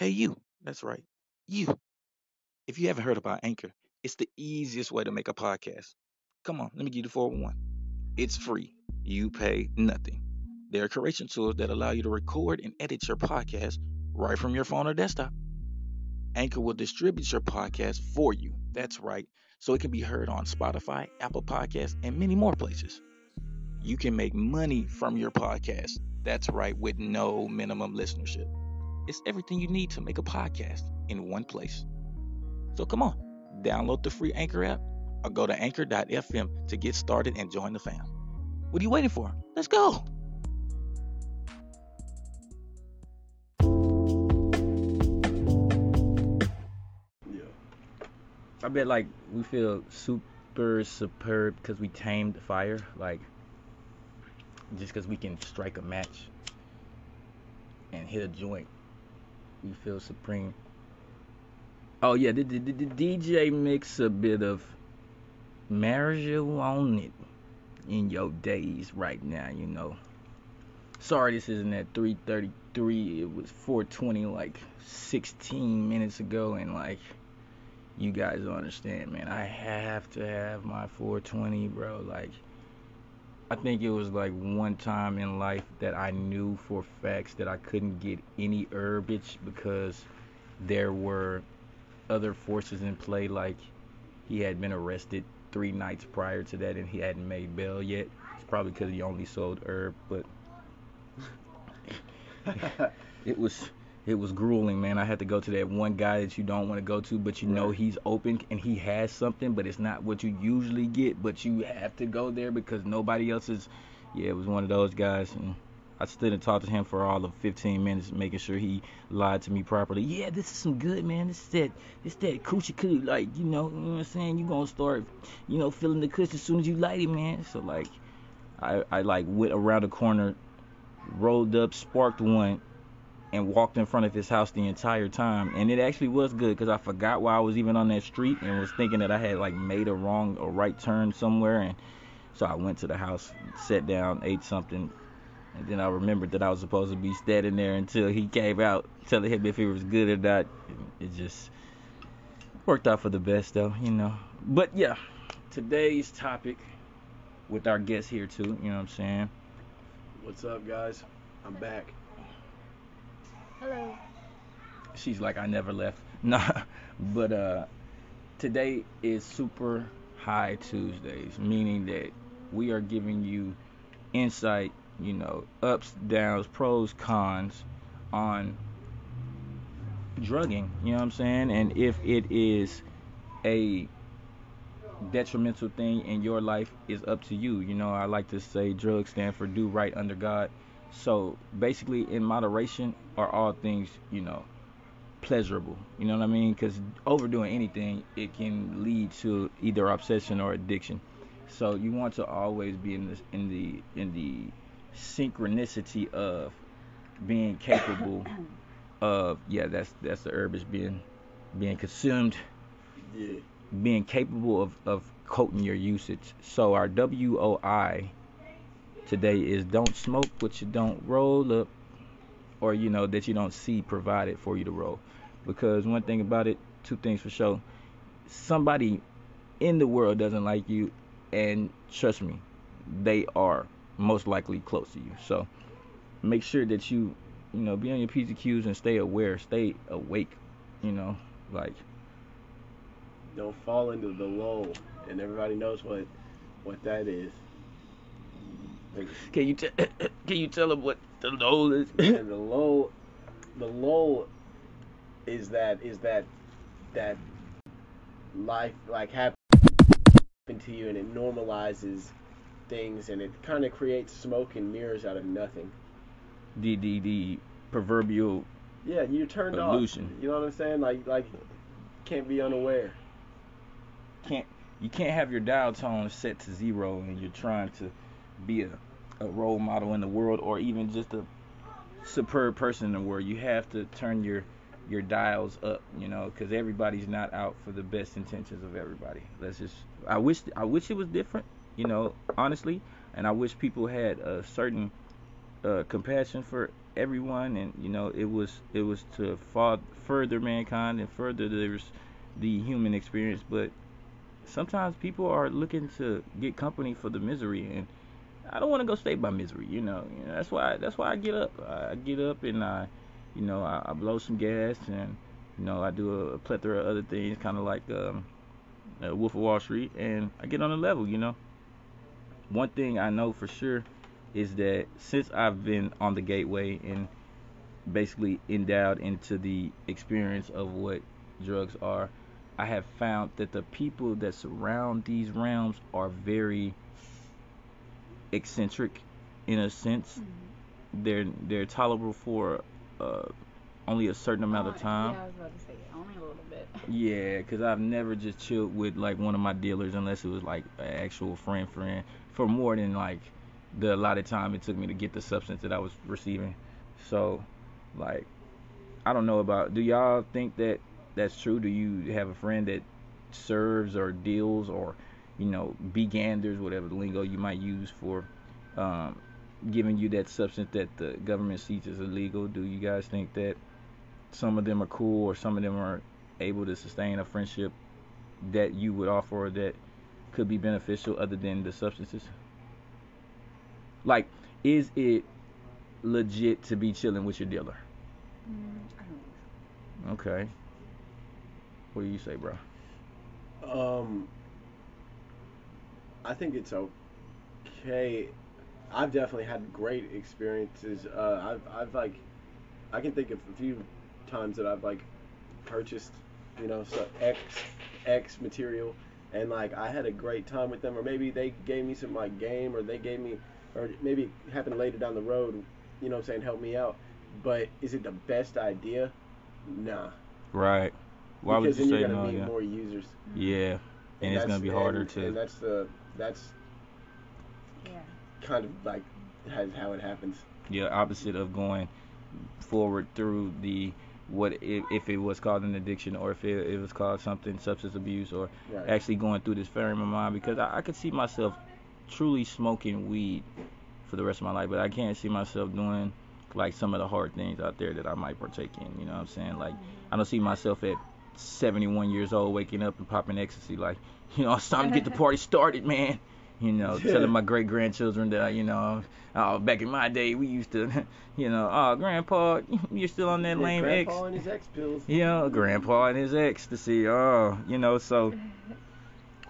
Hey, you. That's right. You. If you haven't heard about Anchor, it's the easiest way to make a podcast. Come on, let me give you the 411. It's free. You pay nothing. There are creation tools that allow you to record and edit your podcast right from your phone or desktop. Anchor will distribute your podcast for you. That's right. So it can be heard on Spotify, Apple Podcasts, and many more places. You can make money from your podcast. That's right, with no minimum listenership. It's everything you need to make a podcast in one place. So come on, download the free Anchor app or go to anchor.fm to get started and join the fam. What are you waiting for? Let's go. Yeah. I bet like we feel super superb because we tamed the fire, like just because we can strike a match and hit a joint, we feel supreme. Oh yeah, the, the, the, the DJ mix a bit of marijuana in your days right now, you know. Sorry, this isn't at 3:33. It was 4:20, like 16 minutes ago, and like you guys don't understand, man. I have to have my 420, bro. Like, I think it was like one time in life that I knew for facts that I couldn't get any herbage because there were other forces in play. Like, he had been arrested three nights prior to that and he hadn't made bail yet. It's probably because he only sold herb, but it was it was grueling, man. I had to go to that one guy that you don't want to go to, but you know he's open and he has something, but it's not what you usually get. But you have to go there because nobody else is. Yeah, it was one of those guys, and I stood and talked to him for all of 15 minutes, making sure he lied to me properly. Yeah, this is some good, man. This is that, this that coochie coo, like you know, you know what I'm saying. You're gonna start, you know, feeling the kush as soon as you light it, man. So like, I I like went around the corner, rolled up, sparked one and walked in front of his house the entire time. And it actually was good because I forgot why I was even on that street and was thinking that I had like made a wrong or right turn somewhere. And so I went to the house, sat down, ate something. And then I remembered that I was supposed to be standing there until he came out, telling him if it was good or not. It just worked out for the best, though, you know. But yeah, today's topic with our guest here, too, you know what I'm saying? What's up, guys? I'm back. Hello. she's like I never left. Nah, but uh, today is Super High Tuesdays, meaning that we are giving you insight, you know, ups, downs, pros, cons on drugging. You know what I'm saying? And if it is a detrimental thing in your life is up to you. You know, I like to say drugs stand for do right under God. So basically, in moderation are all things, you know, pleasurable. You know what I mean? Because overdoing anything, it can lead to either obsession or addiction. So you want to always be in the in the in the synchronicity of being capable of yeah, that's that's the herb is being being consumed Yeah. being capable of, of coating your usage. So our WOI today is don't smoke what you don't roll up or you know that you don't see provided for you to roll. Because one thing about it, two things for sure. Somebody in the world doesn't like you and trust me, they are most likely close to you. So make sure that you, you know, be on your P's and Q's and stay aware, stay awake, you know, like Don't fall into the lull, and everybody knows what what that is. Can you t- can you tell them what the low is? the low, the lull, is that is that that life like happen to you, and it normalizes things, and it kind of creates smoke and mirrors out of nothing. the the the proverbial Yeah, you're turned Illusion. off. You know what I'm saying? Like like can't be unaware. can't you can't have your dial tone set to zero and you're trying to be a, a role model in the world or even just a superb person in the world. You have to turn your your dials up, you know, because everybody's not out for the best intentions of everybody. Let's just. I wish I wish it was different, you know, honestly, and I wish people had a certain uh, compassion for everyone, and you know, it was it was to further mankind and further there's the human experience. But sometimes people are looking to get company for the misery, and I don't want to go stay by misery. You know, you know that's why that's why I get up. I get up and I, you know, I, I blow some gas and you know I do a, plethora of other things, kind of like um, uh, Wolf of Wall Street, and I get on a level. You know, one thing I know for sure is that since I've been on the gateway and basically endowed into the experience of what drugs are, I have found that the people that surround these realms are very eccentric in a sense. Mm-hmm. They're they're tolerable for uh, only a certain amount of Oh, time. Yeah, I was about to say only a little bit. Yeah, because I've never just chilled with like one of my dealers unless it was like an actual friend friend for more than like the allotted time it took me to get the substance that I was receiving. So, like, I don't know about. Do y'all think that that's true? Do you have a friend that serves or deals or you know beganders, whatever the lingo you might use for um, giving you that substance that the government sees as illegal? Do you guys think that some of them are cool or some of them are able to sustain a friendship that you would offer that could be beneficial other than the substances? Like, is it legit to be chilling with your dealer? Mm, I don't think Okay. What do you say, bro? Um, I think it's okay. I've definitely had great experiences. Uh, I've I've like, I can think of a few times that I've like purchased, you know, so X X material, and like I had a great time with them, or maybe they gave me some like game, or they gave me, or maybe it happened later down the road, you know, what I'm saying help me out. But is it the best idea? Nah. Right. Why because would you then say you're gonna no? need Yeah. more users. Yeah. And, it's gonna be harder and, to. And that's the that's. Yeah. kind of like has how it happens. yeah, opposite of going forward through the what if, if it was called an addiction or if it, it was called something substance abuse or Right. actually going through this frame of mind because I, I could see myself truly smoking weed for the rest of my life, but I can't see myself doing like some of the hard things out there that I might partake in. You know what I'm saying? Like I don't see myself at 71 years old waking up and popping ecstasy. Like you know, it's time to get the party started, man. You know, telling my great grandchildren that you know, oh, back in my day we used to, you know, oh, grandpa, you're still on that Yeah, lame X. Grandpa and his ex pills. You know, grandpa and his ecstasy. Oh, you know, so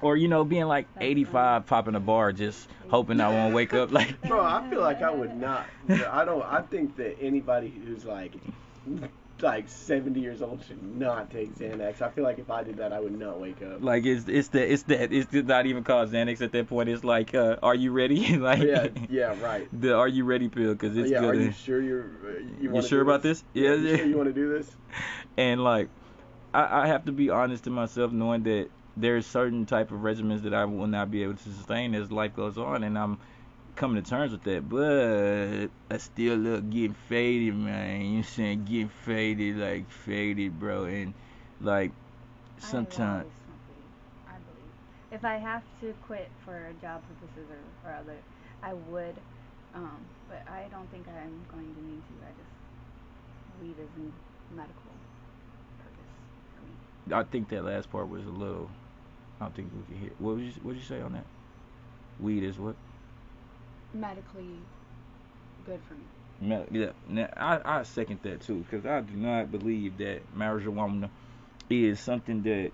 or you know, being like 85, popping a bar, just hoping I won't wake up like. Bro, I feel like I would not. I don't. I think that anybody who's like, like 70 years old should not take Xanax. I feel like if I did that, I would not wake up. Like it's it's that it's that it's not even called Xanax at that point. It's like, uh, are you ready? like yeah, yeah, right. the are you ready pill because it's yeah, good. are you sure you're? uh, You, You sure about this? Yeah, Yeah, you sure you want to do this? and like I, I have to be honest to myself knowing that there's certain type of regimens that I will not be able to sustain as life goes on and I'm coming to terms with that but I still look getting faded man you know saying getting faded like faded bro and like sometimes smoke I believe. If I have to quit for job purposes or, or other, I would. Um, but I don't think I'm going to need to. I just weed is a medical purpose for me. I think that last part was a little I don't think we could hear what would you what did you say on that weed is what Medically good for me. Yeah, now, I, I second that too because I do not believe that marijuana is something that.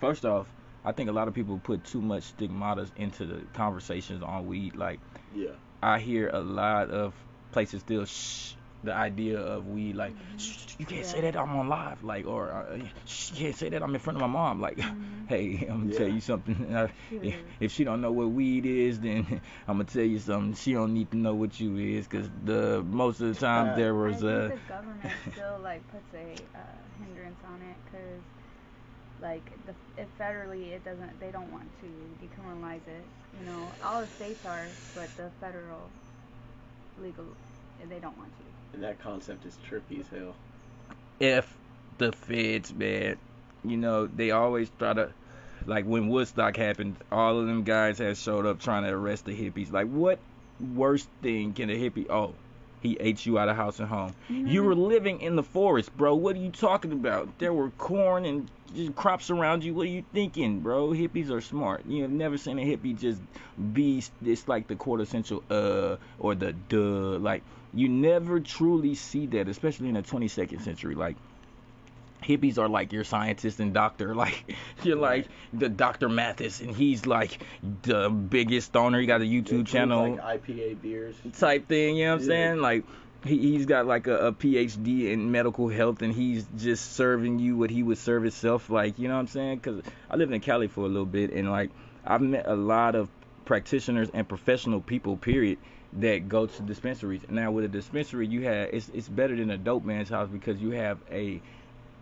First off, I think a lot of people put too much stigmatas into the conversations on weed. Like Yeah. I hear a lot of places still shh the idea of weed like shh, you can't say that I'm on live like or uh, you can't say that I'm in front of my mom like Mhm. hey I'm gonna tell you something. Uh, if, if she don't know what weed is then I'm gonna tell you something. She don't need to know what you is because the most of the time Uh, there I was think uh the government still like puts a uh, hindrance on it because like the if federally it doesn't they don't want to decriminalize it. You know, all the states are, but the federal legal they don't want to. And that concept is trippy as hell. If the feds, man. You know, they always try to, like when Woodstock happened, all of them guys had showed up trying to arrest the hippies. Like, what worst thing can a hippie? Oh, he ate you out of house and home. Mhm. You were living in the forest, bro. What are you talking about? There were corn and just crops around you. What are you thinking, bro? Hippies are smart. You have never seen a hippie just be it's like the quintessential uh or the duh. Like you never truly see that, especially in the 22nd century. Like hippies are like your scientist and doctor. Like you're like the Dr. Mathis, and he's like the biggest stoner. He got a YouTube channel like IPA beers. type thing. You know what I'm saying? Like he, he's got like a, a PhD in medical health, and he's just serving you what he would serve himself. Like you know what I'm saying? Because I lived in Cali for a little bit, and like I've met a lot of practitioners and professional people. Period. That go to dispensaries. Now with a dispensary, you have it's it's better than a dope man's house because you have a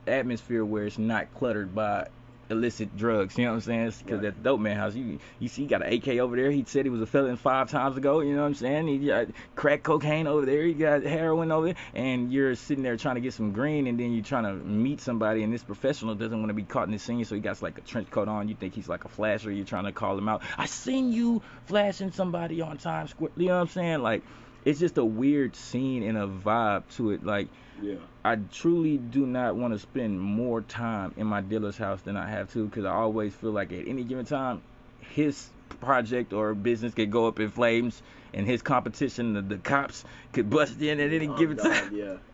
atmosphere where it's not cluttered by illicit drugs. You know what I'm saying? Because Right. that dope man house, you you see, he got an AK over there. He said he was a felon five times ago. You know what I'm saying? He got crack cocaine over there. He got heroin over there, and you're sitting there trying to get some green, and then you're trying to meet somebody, and this professional doesn't want to be caught in the scene, so he got like a trench coat on. You think he's like a flasher. You're trying to call him out. I seen you flashing somebody on Times Square. You know what I'm saying? Like. It's just a weird scene and a vibe to it. Like Yeah. I truly do not want to spend more time in my dealer's house than I have to because I always feel like at any given time, his project or business could go up in flames and his competition, the, the cops, could bust in at any Oh, given God, time. Yeah.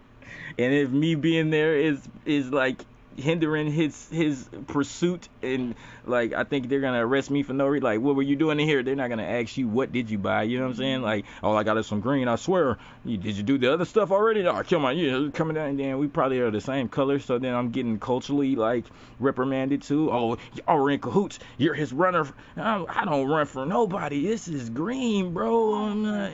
And if me being there is is like hindering his his pursuit and like I think they're gonna arrest me for no reason. Like, what were you doing in here? They're not gonna ask you what did you buy. You know what I'm saying? Like, all I got is some green. I swear. You, did you do the other stuff already? No, come on, yeah, coming down. And then we probably are the same color. So then I'm getting culturally like reprimanded too. Oh, y'all were in cahoots. You're his runner. I I don't run for nobody. This is green, bro. I'm not.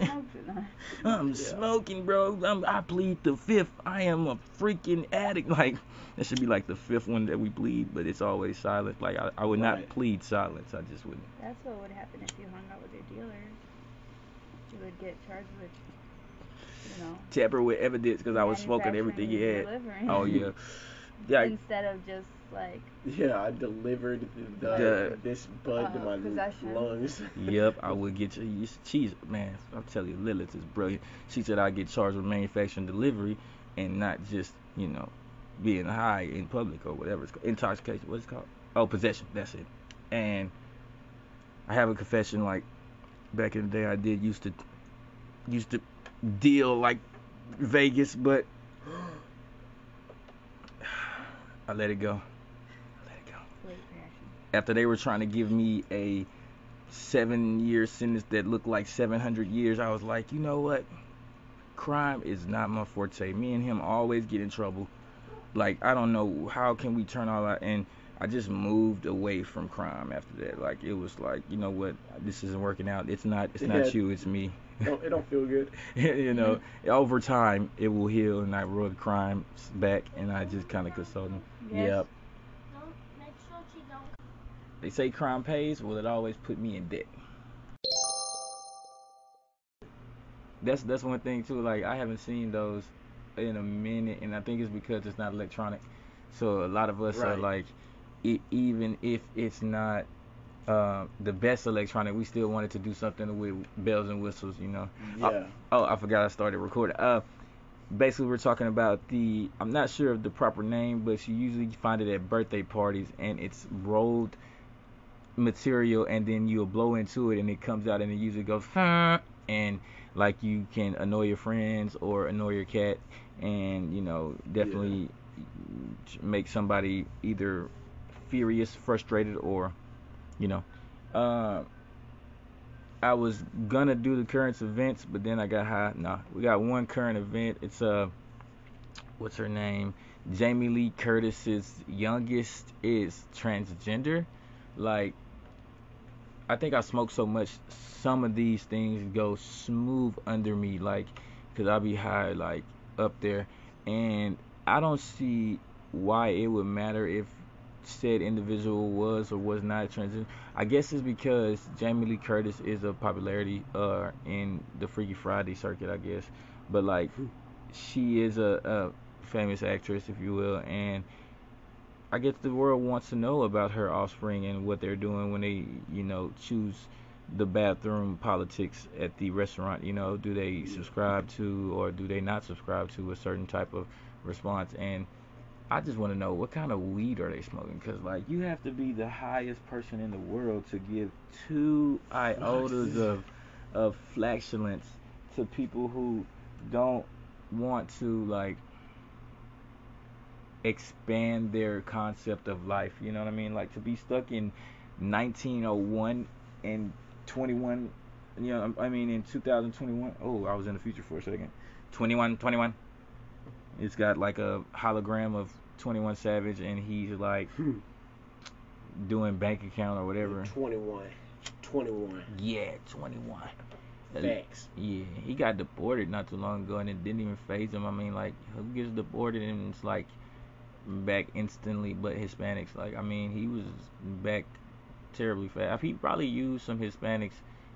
I'm smoking, bro. I'm, I plead the fifth. I am a freaking addict. Like that should be like the fifth one that we plead, but it's always silent. Like I, I would not plead silence. I just wouldn't. That's what would happen if you hung out with your dealer. You would get charged with, you know. Tamper with evidence because I was smoking everything he manufacturing had. delivering. Oh yeah, yeah. Instead of just like, Yeah, I delivered the, The- this bud to Uh, my possession. lungs. Yep, I would get you. you- She's man, I'm telling you, Lilith is brilliant. She said I get charged with manufacturing delivery and not just you know being high in public or whatever it's called. Intoxication. What's it called? Oh, possession. That's it. And I have a confession. Like back in the day, I did used to used to deal like Vegas, but I let it go. Let it go after they were trying to give me a seven year sentence that looked like 700 years, I was like, you know what? Crime is not my forte. Me and him always get in trouble. Like, I don't know how can we turn all that. And I just moved away from crime after that. Like, it was like, you know what? This isn't working out. It's not. It's Yeah. not you. It's me. it, don't, it don't feel good. you know, mm-hmm. over time it will heal, and I roll the crimes back, and I just kind of console them. Yes. Yep. Don't make sure she don't. They say crime pays. Well, it always put me in debt. That's that's one thing too. Like I haven't seen those in a minute, and I think it's because it's not electronic. So a lot of us are like, e- even if it's not uh, the best electronic, we still wanted to do something with bells and whistles. You know. Yeah. Oh, I forgot I started recording. Uh, basically we're talking about the. I'm not sure of the proper name, but you usually find it at birthday parties, and it's rolled material, and then you'll blow into it, and it comes out, and it usually goes, and like you can annoy your friends or annoy your cat, and you know definitely make somebody either furious, frustrated, or you know. Uh, I was gonna do the current events, but then I got high. Nah, we got one current event. It's uh, what's her name? Jamie Lee Curtis's youngest is transgender. Like, I think I smoke so much, some of these things go smooth under me. Like, cause I'll be high like up there, and I don't see why it would matter if said individual was or was not transgender. I guess it's because Jamie Lee Curtis is a popularity uh in the Freaky Friday circuit, I guess. But like she is a, a famous actress, if you will, and I guess the world wants to know about her offspring and what they're doing when they, you know, choose the bathroom politics at the restaurant. You know, do they subscribe to or do they not subscribe to a certain type of response? And I just want to know what kind of weed are they smoking? Because like you have to be the highest person in the world to give two iotas of of flatulence to people who don't want to like expand their concept of life. You know what I mean? Like to be stuck in 1901 and 21. You know, I mean in 2021. Oh, I was in the future for a second. 21, 21. It's got like a hologram of 21 Savage, and he's like Hmm. doing bank account or whatever. 21. 21. Yeah, 21. Facts. Yeah, he got deported not too long ago, and it didn't even phase him. I mean, like, who gets deported and it's like back instantly? But Hispanics, like, I mean, he was back terribly fast. He probably used some Hispanics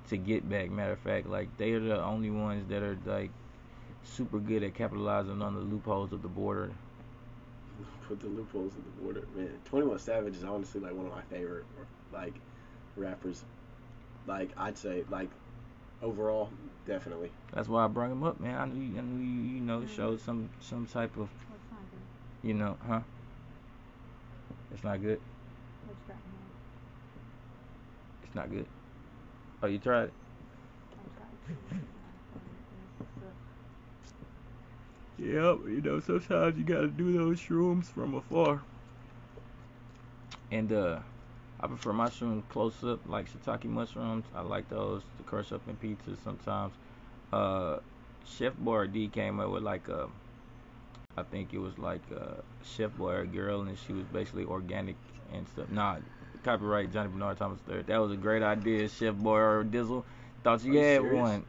to get back. Matter of fact, like, they are the only ones that are like super good at capitalizing on the loopholes of the border. Put the loopholes in the border. Man, 21 Savage is honestly like one of my favorite like rappers. Like I'd say like overall, definitely. That's why I brought him up, man. I knew, I knew you, you know, mm-hmm. showed some some type of, What's not good? You know, huh? It's not good. What's that? It's not good. Oh, you tried it? I'm Yep, you know, sometimes you gotta do those shrooms from afar. And uh I prefer mushrooms close up, like shiitake mushrooms. I like those to crush up in pizzas sometimes. Uh Chef Boyardee came up with like a I think it was like a Chef Boy or girl and she was basically organic and stuff. Nah, copyright Johnny Bernard Thomas III. That was a great idea, Chef Boy or Dizzle. Thought you you had serious? one.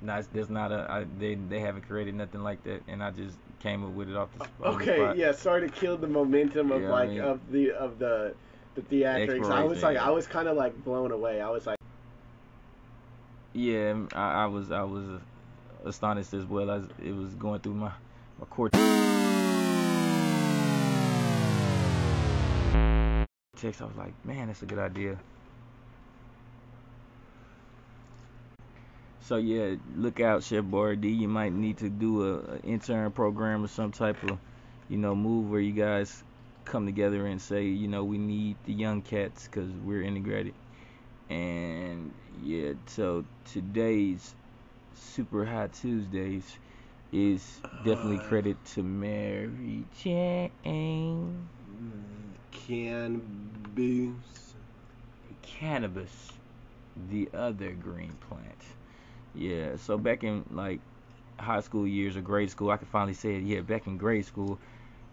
Nah, it's- there's not a. I, they they haven't created nothing like that, and I just came up with it off the, the Okay, spot. yeah, sorry to kill the momentum of Yeah, I like mean- of the of the the theatrics. I was like. I was kind of like blown away. I was like Yeah, I, I was I was astonished as well as it was going through my cortex. I was like, man, that's a good idea. So yeah, look out, Chef Boyardee. You might need to do a, a intern program or some type of, you know, move where you guys come together and say, you know, we need the young cats because we're integrated. And yeah, so today's Super Hot Tuesdays is definitely Uh. credit to Mary Jane. can boost. Cannabis, the other green plant. Yeah, so back in like high school years or grade school, I could finally say it. Yeah, back in grade school,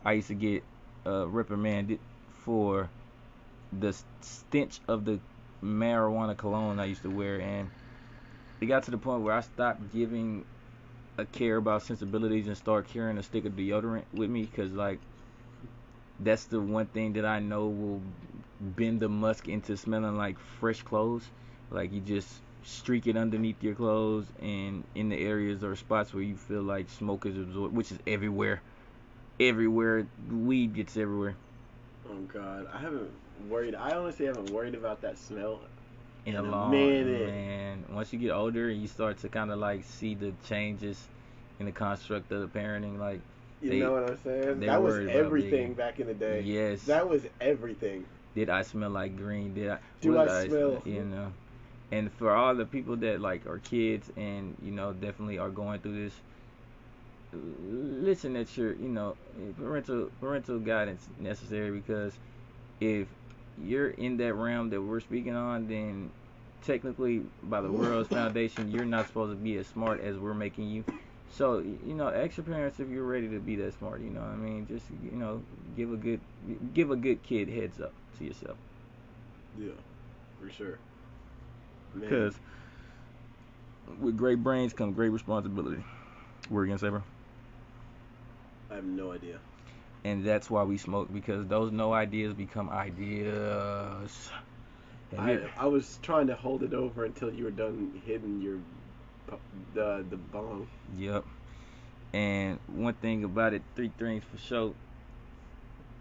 I used to get uh, reprimanded for the stench of the marijuana cologne I used to wear, and it got to the point where I stopped giving care about sensibilities and start carrying a stick of deodorant with me, cause like that's the one thing that I know will bend the musk into smelling like fresh clothes. Like you just streak it underneath your clothes and in the areas or spots where you feel like smoke is absorbed, which is everywhere. Everywhere, weed gets everywhere. Oh God, I haven't worried. I honestly haven't worried about that smell. In a In a long minute. man, once you get older, and you start to kind of like see the changes in the construct of the parenting. Like, You They- know what I'm saying? That was everything back in the day. yes, That was everything. did I smell like green? Did I? Do I did smell- You know, and for all the people that like are kids and you know definitely are going through this, listen at your you know parental parental guidance necessary because if you're in that realm that we're speaking on, then technically by the world's foundation, you're not supposed to be as smart as we're making you. So you know, ask your parents if you're ready to be that smart. You know what I mean? Just you know, give a good give a good kid heads up to yourself. Yeah, for sure. Because with great brains come great responsibility. Word again, Saber. I have no idea. And that's why we smoke because those no ideas become ideas. I, I was trying to hold it over until you were done hitting your the the bong. Yep. And one thing about it, three things for sure.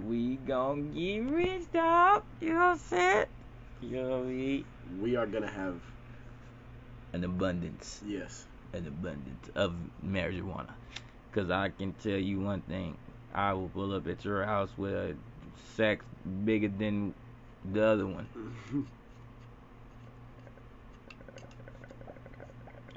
We gon' get rich, dog. You know what I'm saying? You know what I mean? We are gonna have an abundance, Yes. an abundance of marijuana. Cause I can tell you one thing, I will pull up at your house with a sack bigger than the other one.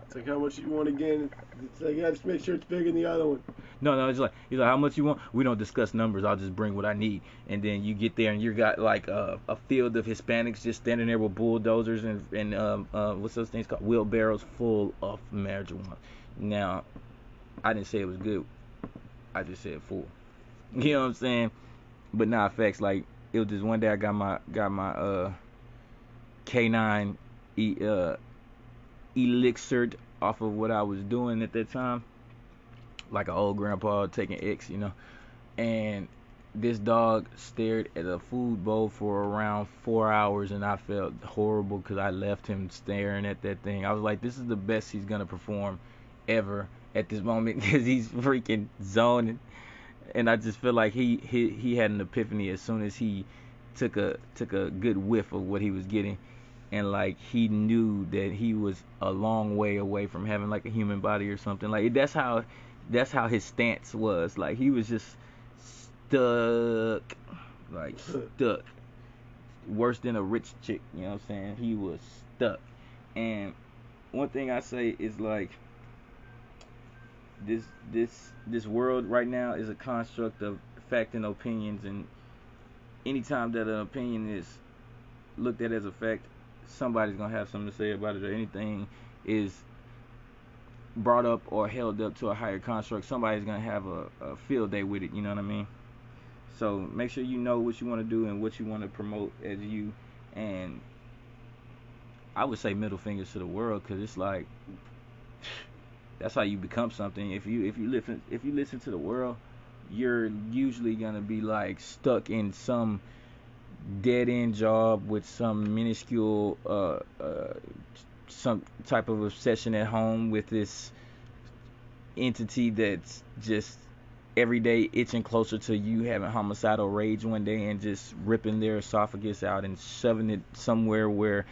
It's like how much you want again. It's like yeah, just make sure it's bigger than the other one. No, no, it's like he's like, how much you want? We don't discuss numbers. I'll just bring what I need. And then you get there and you got like a, a field of Hispanics just standing there with bulldozers and and um uh what's those things called wheelbarrows full of marijuana. Now, I didn't say it was good. I just said full. You know what I'm saying? But nah, facts like it was just one day I got my got my uh K9 e uh elixired off of what I was doing at that time like an old grandpa taking X, you know. And this dog stared at a food bowl for around four hours, and I felt horrible because I left him staring at that thing. I was like, this is the best he's gonna perform ever at this moment because he's freaking zoning. And I just feel like he, he he had an epiphany as soon as he took a took a good whiff of what he was getting and like he knew that he was a long way away from having like a human body or something like that's how that's how his stance was. Like he was just stuck, like stuck. Worse than a rich chick, you know what I'm saying? He was stuck. And one thing I say is like this this this world right now is a construct of fact and opinions and anytime that an opinion is looked at as a fact, somebody's gonna have something to say about it or anything is brought up or held up to a higher construct, somebody's gonna have a, a field day with it. You know what I mean? So make sure you know what you want to do and what you want to promote as you. And I would say middle fingers to the world because it's like that's how you become something. If you if you listen if you listen to the world, you're usually gonna be like stuck in some dead end job with some minuscule uh, uh, some type of obsession at home with this entity that's just every day itching closer to you having homicidal rage one day and just ripping their esophagus out and shoving it somewhere where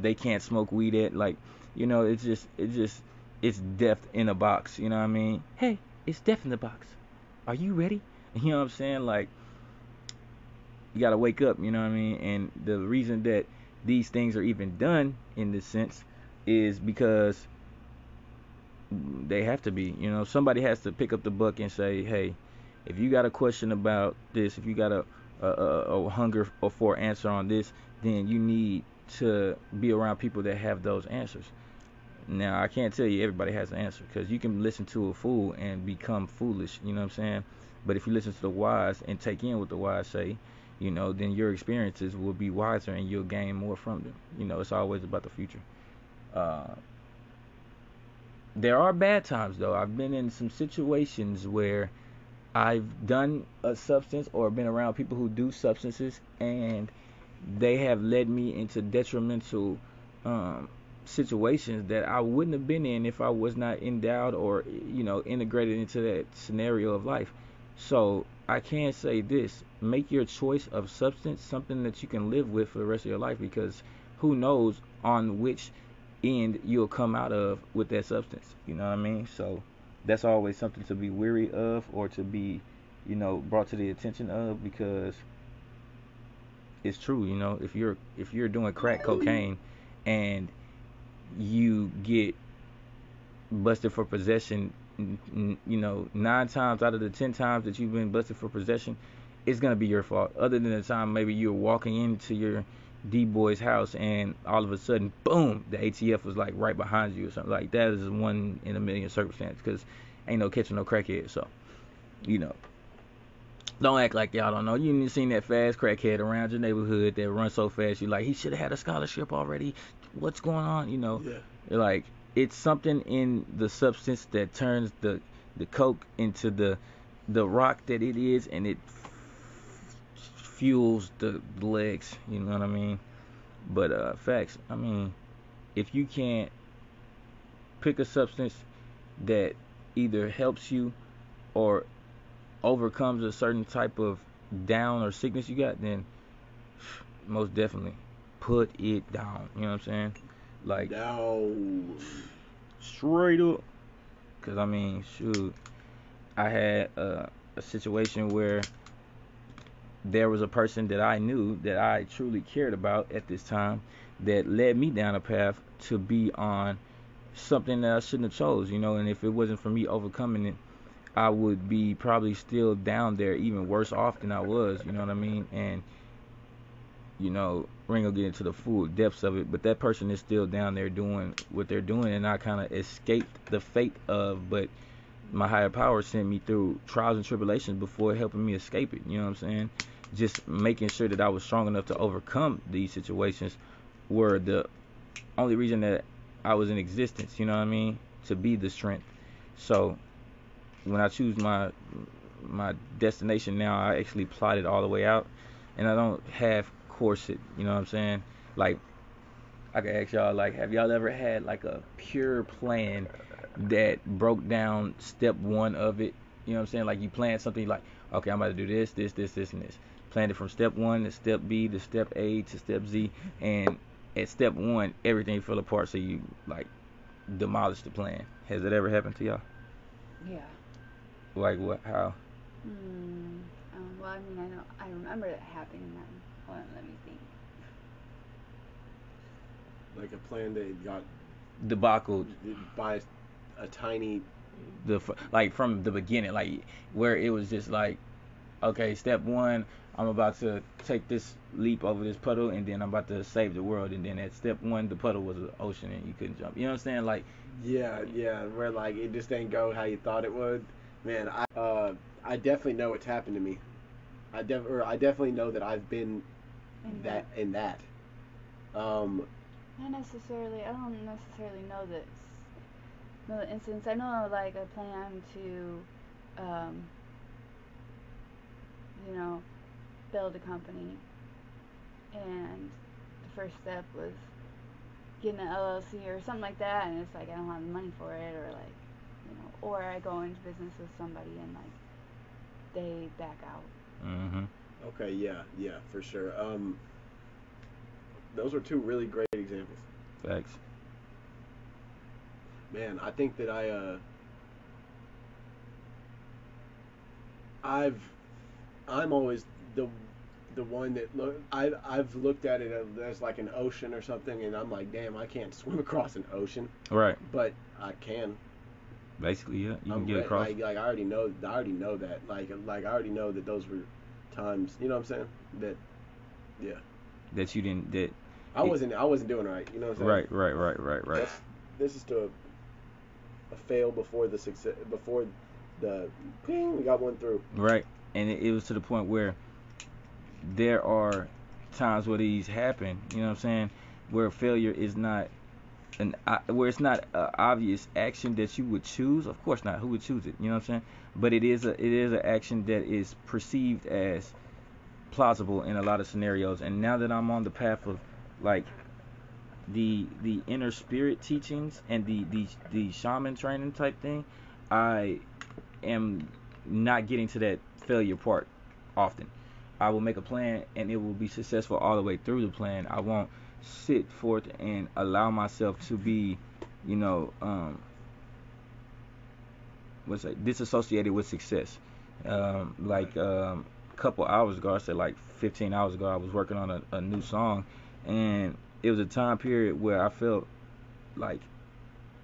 they can't smoke weed at like you know it's just it's just it's death in a box you know what i mean? Hey it's death in the box. Are you ready? You know what i'm saying? Like you got to wake up you know what i mean? And the reason that these things are even done in this sense is because they have to be. You know, somebody has to pick up the book and say, "Hey, if you got a question about this, if you got a a, a, a hunger for answer on this, then you need to be around people that have those answers." Now, I can't tell you everybody has an answer because you can listen to a fool and become foolish. You know what I'm saying? But if you listen to the wise and take in what the wise say, you know, then your experiences will be wiser and you'll gain more from them. You know, it's always about the future. Uh, there are bad times though. I've been in some situations where I've done a substance or been around people who do substances and they have led me into detrimental um, situations that I wouldn't have been in if I was not endowed or you know integrated into that scenario of life. So I can say this: make your choice of substance something that you can live with for the rest of your life because who knows on which end you'll come out of with that substance. You know what I mean? So that's always something to be weary of or to be, you know, brought to the attention of because it's true, you know, if you're if you're doing crack cocaine and you get busted for possession, you know, 9 times out of the 10 times that you've been busted for possession, it's going to be your fault. Other than the time maybe you're walking into your D boy's house and all of a sudden, boom, the ATF was like right behind you or something like that is one in a million circumstance because ain't no catching no crackhead. So, you know, don't act like y'all don't know. You ain't seen that fast crackhead around your neighborhood that runs so fast. You like he should have had a scholarship already. What's going on? You know, Yeah. like it's something in the substance that turns the the coke into the the rock that it is, and it fuels the legs. You know what I mean? But uh, facts. I mean, if you can't pick a substance that either helps you or overcomes a certain type of down or sickness you got, then most definitely put it down. You know what I'm saying? Like no. straight up. Cause I mean, shoot, I had uh, a situation where there was a person that I knew that I truly cared about at this time that led me down a path to be on something that I shouldn't have chose, you know. And if it wasn't for me overcoming it, I would be probably still down there, even worse off than I was. You know what I mean? And you know, Ringo get into the full depths of it, but that person is still down there doing what they're doing, and I kind of escaped the fate of, but my higher power sent me through trials and tribulations before helping me escape it. You know what I'm saying? Just making sure that I was strong enough to overcome these situations were the only reason that I was in existence. You know what I mean? To be the strength. So when I choose my my destination now, I actually plot it all the way out, and I don't have course it. You know what I'm saying? Like, I can ask y'all, like, have y'all ever had like a pure plan that broke down step one of it? You know what I'm saying? Like you plan something like, okay, I'm about to do this, this, this, this, and this. Planned it from step one to step B to step A to step Z, and at step one, everything fell apart. So you like demolished the plan. Has it ever happened to y'all? Yeah. Like what? How? Hmm. Um, well, I mean, I know I remember it happening. Then. Hold on, let me think. Like a plan that got Debacle. by a tiny. The like from the beginning, like where it was just like, okay, step one, I'm about to take this leap over this puddle, and then I'm about to save the world, and then at step one, the puddle was an ocean, and you couldn't jump. You know what I'm saying? Like, Yeah, yeah, where like it just didn't go how you thought it would. Man, I uh, I definitely know it's happened to me. I def- or I definitely know that I've been And that in that. Um, Not necessarily. I don't necessarily know this. The instance. I know like I plan to, um, you know, build a company, and the first step was getting an LLC or something like that, and it's like I don't have the money for it, or like, you know, or I go into business with somebody and like they back out. mm-hmm. okay, yeah, yeah, for sure. Um, those are two really great examples. Thanks. Man, I think that I uh I've I'm always the the one that look I I've looked at it as like an ocean or something and I'm like, damn, I can't swim across an ocean, Right. but I can. Basically, yeah. You I'm can um, get re- across. Like, like I already know I already know that. Like like I already know that those were times, you know what I'm saying? That yeah. that you didn't. That. I It- wasn't I wasn't doing right, you know what I'm saying? Right. Right. Right. Right. Right. That's, this is to a fail before the success before the ping we got one through. Right. And it, it was to the point where there are times where these happen. You know what I'm saying? Where failure is not an uh, where it's not obvious action that you would choose. Of course not. Who would choose it? You know what I'm saying? But it is a it is an action that is perceived as plausible in a lot of scenarios. And now that I'm on the path of like the the inner spirit teachings and the the the shaman training type thing, I am not getting to that failure part often. I will make a plan and it will be successful all the way through the plan. I won't sit forth and allow myself to be, you know, um, what's that, disassociated with success. Um, like um, a couple hours ago, I said like 15 hours ago, I was working on a, a new song, and it was a time period where I felt like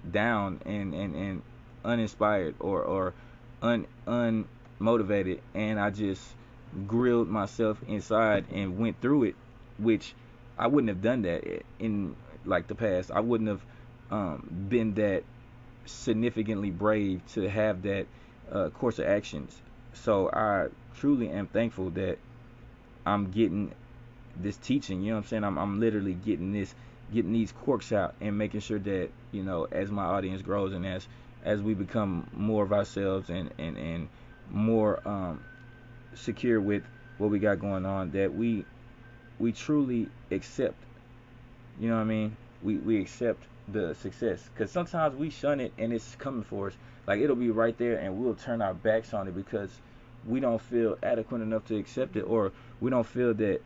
down and, and, and uninspired or, or un, unmotivated, and I just grilled myself inside and went through it, which I wouldn't have done that in like the past. I wouldn't have um, been that significantly brave to have that uh, course of actions. So I truly am thankful that I'm getting this teaching. You know what I'm saying? I'm, I'm literally getting this, getting these quirks out and making sure that you know as my audience grows and as as we become more of ourselves and and and more um, secure with what we got going on, that we we truly accept. You know what I mean? We we accept the success because sometimes we shun it and it's coming for us. Like it'll be right there and we'll turn our backs on it because we don't feel adequate enough to accept it or we don't feel that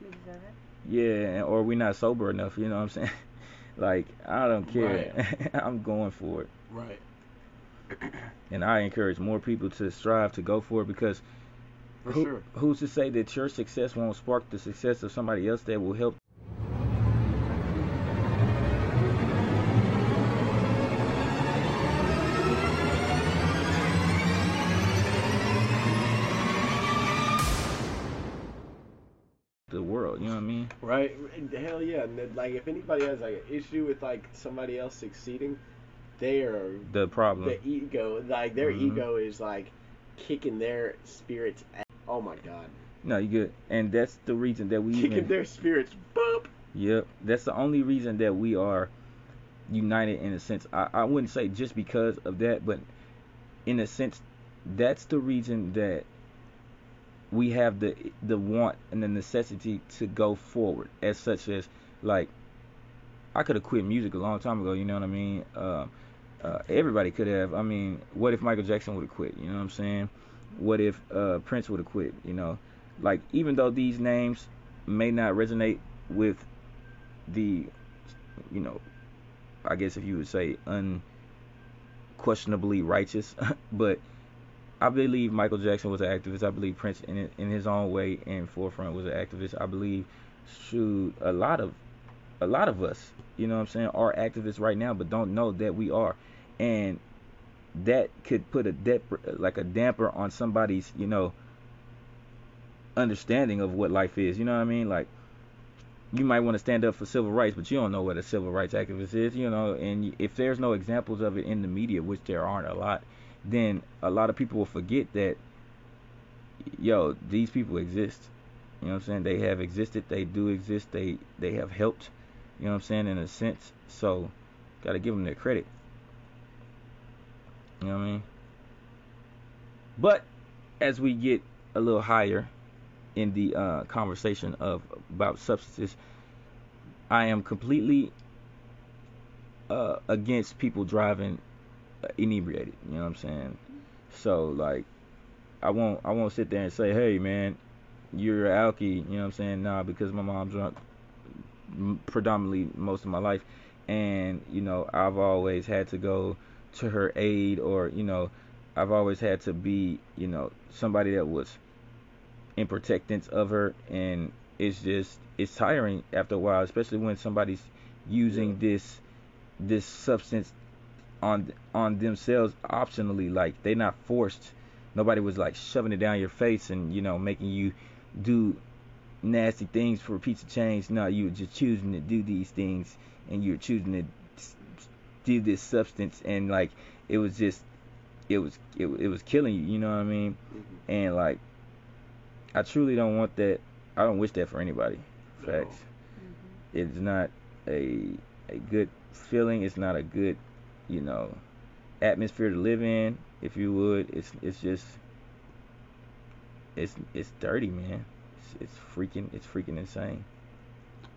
You deserve it. yeah or we're not sober enough. You know what I'm saying? Like I don't care. I'm going for it. Right. And I encourage more people to strive to go for it because For who, sure. who's to say that your success won't spark the success of somebody else that will help the world, you know what I mean? Right. Hell yeah. And like, if anybody has like an issue with like somebody else succeeding, they are The problem. the ego. Like their Mhm. ego is like kicking their spirits. Oh my god. No, you good. And that's the reason that we Kicking even their spirits. Boop. Yep, that's the only reason that we are united in a sense. I, I wouldn't say just because of that, but in a sense, that's the reason that we have the the want and the necessity to go forward. As such as like, I could have quit music a long time ago. You know what I mean? Uh, uh, everybody could have. I mean, what if Michael Jackson would have quit? You know what I'm saying? What if uh, Prince would have quit? You know, like even though these names may not resonate with the, you know, I guess if you would say unquestionably righteous, but I believe Michael Jackson was an activist. I believe Prince, in in his own way and forefront, was an activist. I believe, shoot, a lot of, a lot of us, you know what I'm saying, are activists right now, but don't know that we are, and that could put a dep- like a damper on somebody's, you know, understanding of what life is. You know what I mean? Like, you might want to stand up for civil rights, but you don't know what a civil rights activist is, you know. And if there's no examples of it in the media, which there aren't a lot, then a lot of people will forget that, yo, these people exist. You know what I'm saying? They have existed. They do exist. They they have helped. You know what I'm saying? In a sense, so gotta give them their credit. You know what I mean? But as we get a little higher in the uh, conversation of about substances, I am completely uh, against people driving inebriated. You know what I'm saying? So like, I won't I won't sit there and say, hey man, you're alky. You know what I'm saying? Nah, because my mom drunk predominantly most of my life, and you know I've always had to go to her aid, or you know I've always had to be you know somebody that was in protectance of her, and it's just it's tiring after a while, especially when somebody's using this this substance on on themselves optionally, like they're not forced. Nobody was like shoving it down your face and you know making you do nasty things for a piece of change. No, you were just choosing to do these things, and you were choosing to do this substance, and like it was just, it was it, it was killing you. You know what I mean? Mhm. And like, I truly don't want that. I don't wish that for anybody. No. Facts. It's not a a good feeling. It's not a good, you know, atmosphere to live in. If you would, it's it's just it's it's dirty, man. It's, it's freaking it's freaking insane.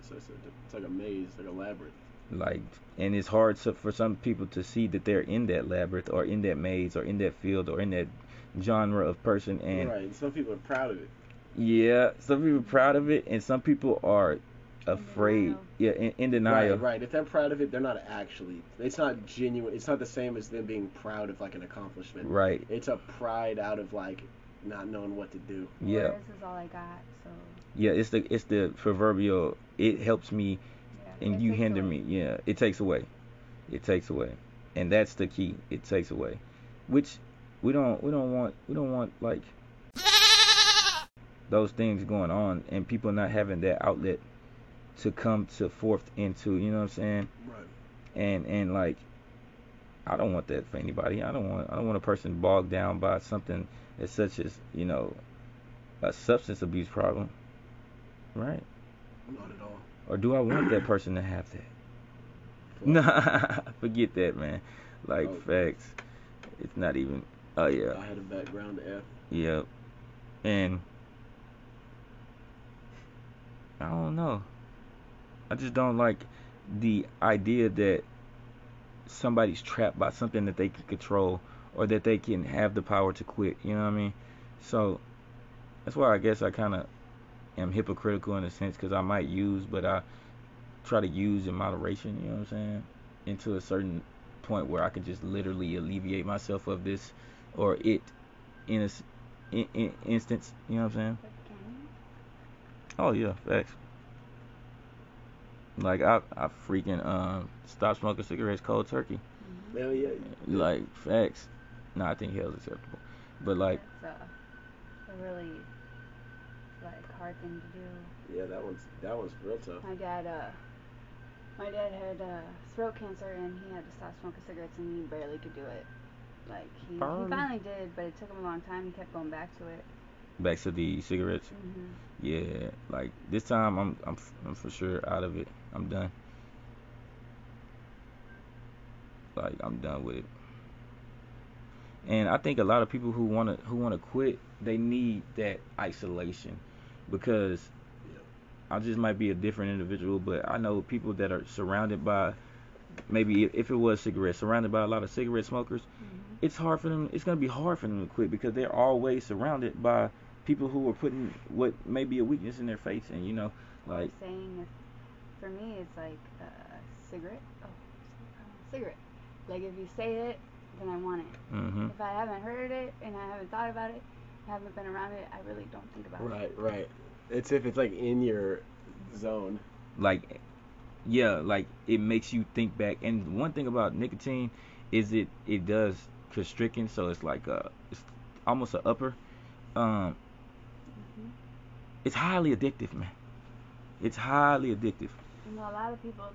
So it's, a, it's like a maze, like a labyrinth. Like, and it's hard so, for some people to see that they're in that labyrinth or in that maze or in that field or in that genre of person. And right. Some people are proud of it. yeah, some people are proud of it, and some people are afraid. denial. Yeah, in, in denial. Right, right. If they're proud of it, they're not actually. It's not genuine. It's not the same as them being proud of like an accomplishment. Right. It's a pride out of like not knowing what to do. Yeah. Or this is all I got, so Yeah, it's the it's the proverbial. It helps me yeah. And you hinder away. me. Yeah, it takes away. It takes away, and that's the key. It takes away, which we don't we don't want we don't want like those things going on and people not having that outlet to come to forth into. You know what I'm saying? Right. And and like I don't want that for anybody. I don't want I don't want a person bogged down by something as such as you know a substance abuse problem, right? Not at all. Or do I want that person to have that? Fuck. Nah, forget that, man. Like Oh. facts. It's not even. Oh yeah, I had a background F. yep. And I don't know. I just don't like the idea that somebody's trapped by something that they can control or that they can have the power to quit. You know what I mean? So that's why I guess I kind of am hypocritical in a sense because I might use, but I try to use in moderation. You know what I'm saying? Into a certain point where I could just literally alleviate myself of this or it in a in, in instance. You know what I'm saying? But can you? Oh yeah, facts. Like I I freaking um stopped smoking cigarettes cold turkey. Mhm. Hell yeah. Like facts. No, I think hell's acceptable. But like It's uh, a really like hard thing to do. Yeah, that one's that one's real tough. My dad, uh, my dad had uh, throat cancer and he had to stop smoking cigarettes and he barely could do it. Like he, he finally did, but it took him a long time. He kept going back to it. back to the cigarettes. hmm Yeah, like this time I'm I'm f- I'm for sure out of it. I'm done. Like I'm done with it. And I think a lot of people who want to who want to quit, they need that isolation because I just might be a different individual, but I know people that are surrounded by maybe if it was cigarettes, surrounded by a lot of cigarette smokers, hmm it's hard for them. It's gonna be hard for them to quit because they're always surrounded by people who are putting what may be a weakness in their face, and you know, like saying for me it's like a cigarette. Oh, cigarette. Like if you say it, then I want it. hmm If I haven't heard it and I haven't thought about it, haven't been around it, I really don't think about it. Right, right. It's if it's like in your zone. like yeah, like it makes you think back. And one thing about nicotine is it it does constricting, so it's like a it's almost a upper. Um, hmm it's highly addictive, man. It's highly addictive. You know, a lot of people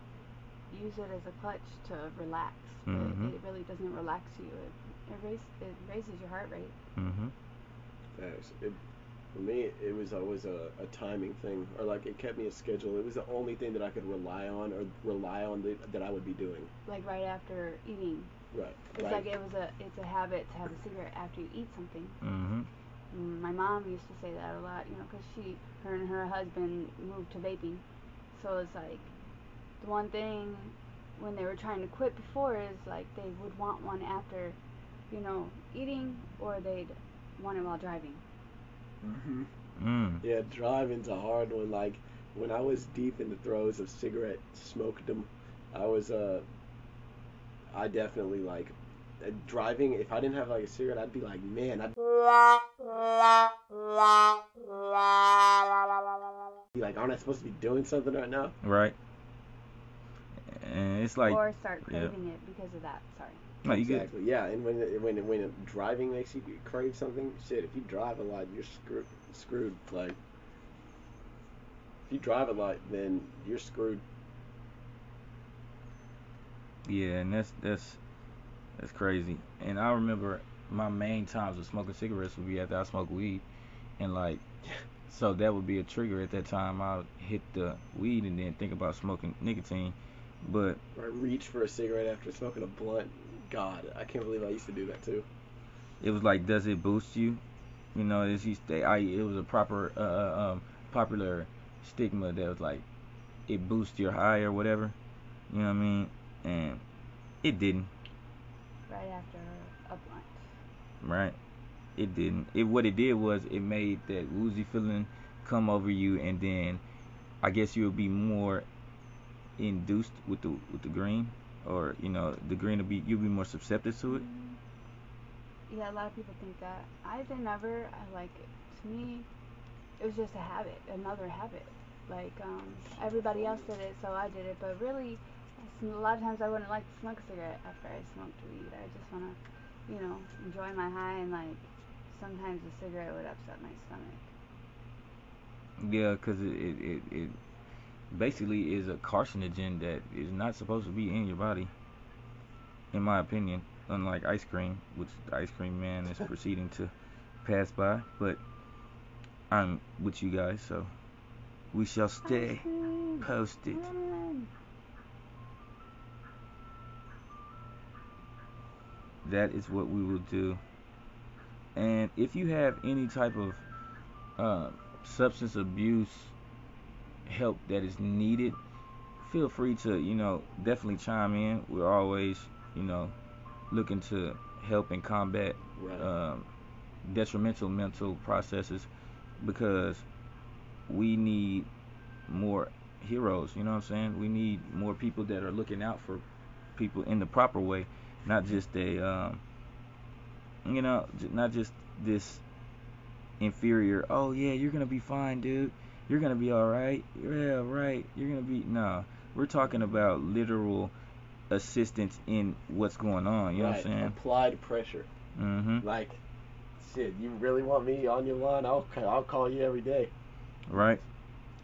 use it as a clutch to relax, but Mhm. it really doesn't relax you. It it, raise, it raises your heart rate. hmm Facts. It, for me, it was always a, a timing thing, or like it kept me a schedule. It was the only thing that I could rely on, or rely on the, that I would be doing. Like right after eating, Right. it's Right. like it was a it's a habit to have a cigarette after you eat something. hmm Mm, My mom used to say that a lot, you know, because she, her and her husband moved to vaping. So it's like, the one thing when they were trying to quit before is like they would want one after, you know, eating, or they'd want it while driving. Mm-hmm. Mm. Yeah, driving's a hard one. Like when I was deep in the throes of cigarette smokerdom, I was uh, I definitely like uh, driving. If I didn't have like a cigarette, I'd be like, man, I'd be like, aren't I supposed to be doing something right now? Right. And it's like or start yeah. craving it because of that. Sorry. No, you get exactly. Yeah, and when it- when it- when it- driving makes you crave something, shit. If you drive a lot, you're screwed. Screwed. Like, if you drive a lot, then you're screwed. Yeah, and that's that's that's crazy. And I remember my main times of smoking cigarettes would be after I smoke weed, and like, so that would be a trigger at that time. I would hit the weed and then think about smoking nicotine, but Or reach for a cigarette after smoking a blunt. God, I can't believe I used to do that too. it was like, does it boost you? You know, it's used to, I it was a proper uh, uh, um popular stigma that was like, it boosts your high or whatever. You know what I mean? And it didn't. Right after a blunt. right? It didn't. It what it did was it made that woozy feeling come over you, and then I guess you'll be more induced with the with the green, or you know the green will be you'll be more susceptible to it. Yeah, a lot of people think that. I did never. I like it. To me, it was just a habit, another habit. Like um, everybody else did it, so I did it. But really, a lot of times I wouldn't like to smoke a cigarette after I smoked weed. I just wanna, you know, enjoy my high, and like sometimes a cigarette would upset my stomach. Yeah, 'cause it, it it it basically is a carcinogen that is not supposed to be in your body, in my opinion. Unlike ice cream, which the ice cream man is proceeding to pass by, but I'm with you guys, so we shall stay posted. That is what we will do. And if you have any type of uh, substance abuse help that is needed, feel free to, you know, definitely chime in. We're always, you know, looking to help and combat Right. um, detrimental mental processes because we need more heroes. You know what I'm saying? We need more people that are looking out for people in the proper way, not just a, um, you know, not just this inferior. Oh yeah, you're gonna be fine, dude. You're gonna be all right. Yeah, right. You're gonna be no. We're talking about literal assistance in what's going on. You know what I'm saying? Applied pressure. Mm-hmm. Like, shit, you really want me on your line? I'll I'll call you every day. right?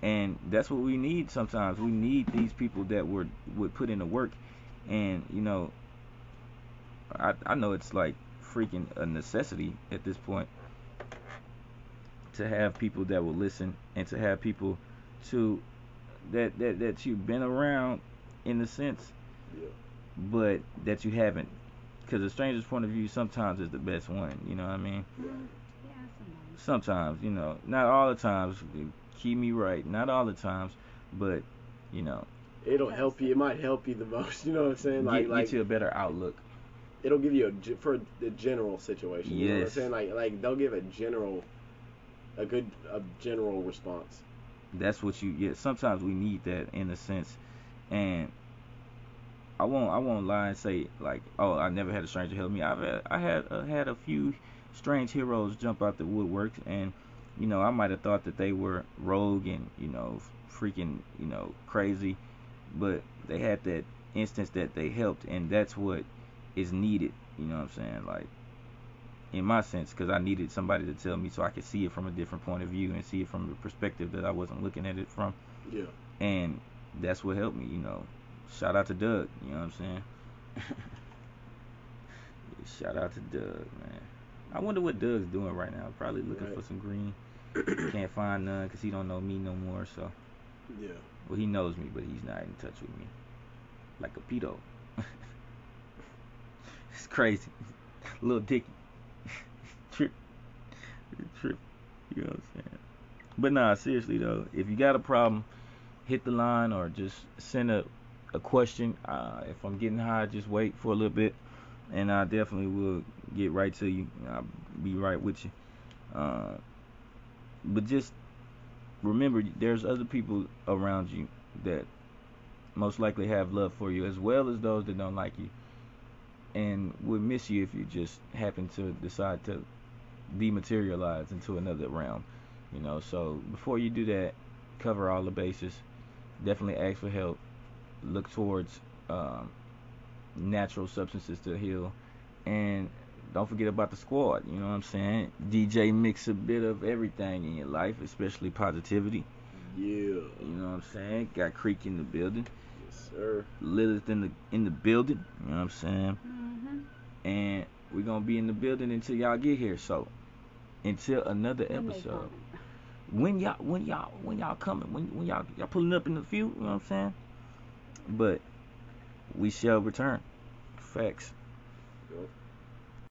And that's what we need sometimes. We need these people that would would put in the work, and you know, I I know it's like freaking a necessity at this point to have people that will listen and to have people to that that that you've been around in a sense, Yeah. but that you haven't. Because the stranger's point of view sometimes is the best one. You know what I mean? Yeah, sometimes. sometimes, you know, not all the times. Keep me right, not all the times, but you know, It'll help you. It might help you the most. You know what I'm saying? Like, get, like get you a better outlook. it'll give you a for the general situation. You know what I'm Yes. saying? Like, like they'll give a general, a good, a general response. That's what you. Yeah, sometimes we need that in a sense, and I won't. I won't lie and say like, oh, I never had a stranger help me. I've had, I had uh, had a few strange heroes jump out the woodwork, and you know, I might have thought that they were rogue and you know, freaking you know, crazy, but they had that instance that they helped, and that's what is needed. You know what I'm saying? Like, in my sense, because I needed somebody to tell me so I could see it from a different point of view and see it from a perspective that I wasn't looking at it from, Yeah. and that's what helped me. You know, shout out to Doug. You know what I'm saying? shout out to Doug, man. I wonder what Doug's doing right now. Probably looking Right. for some green. Can't find none because he don't know me no more. So, Yeah. well, he knows me, but he's not in touch with me, like a pedo. it's crazy, little Dicky. You know what I'm saying? But nah, seriously though, if you got a problem, hit the line or just send a a question. Uh, if I'm getting high, just wait for a little bit, and I definitely will get right to you. I'll be right with you. Uh, but just remember, there's other people around you that most likely have love for you, as well as those that don't like you, and would miss you if you just happen to decide to dematerialize into another realm. You know, so before you do that, cover all the bases. Definitely ask for help. Look towards um, natural substances to heal, and don't forget about the squad. You know what I'm saying? DJ mix a bit of everything in your life, especially positivity. Yeah. You know what I'm saying? Got Creek in the building, Yes, sir. Lilith in the in the building. You know what I'm saying? Mm-hmm. And we're gonna be in the building until y'all get here. So until another episode. when y'all when y'all when y'all coming when when y'all y'all pulling up in the field, you know what i'm saying but we shall return facts Yep.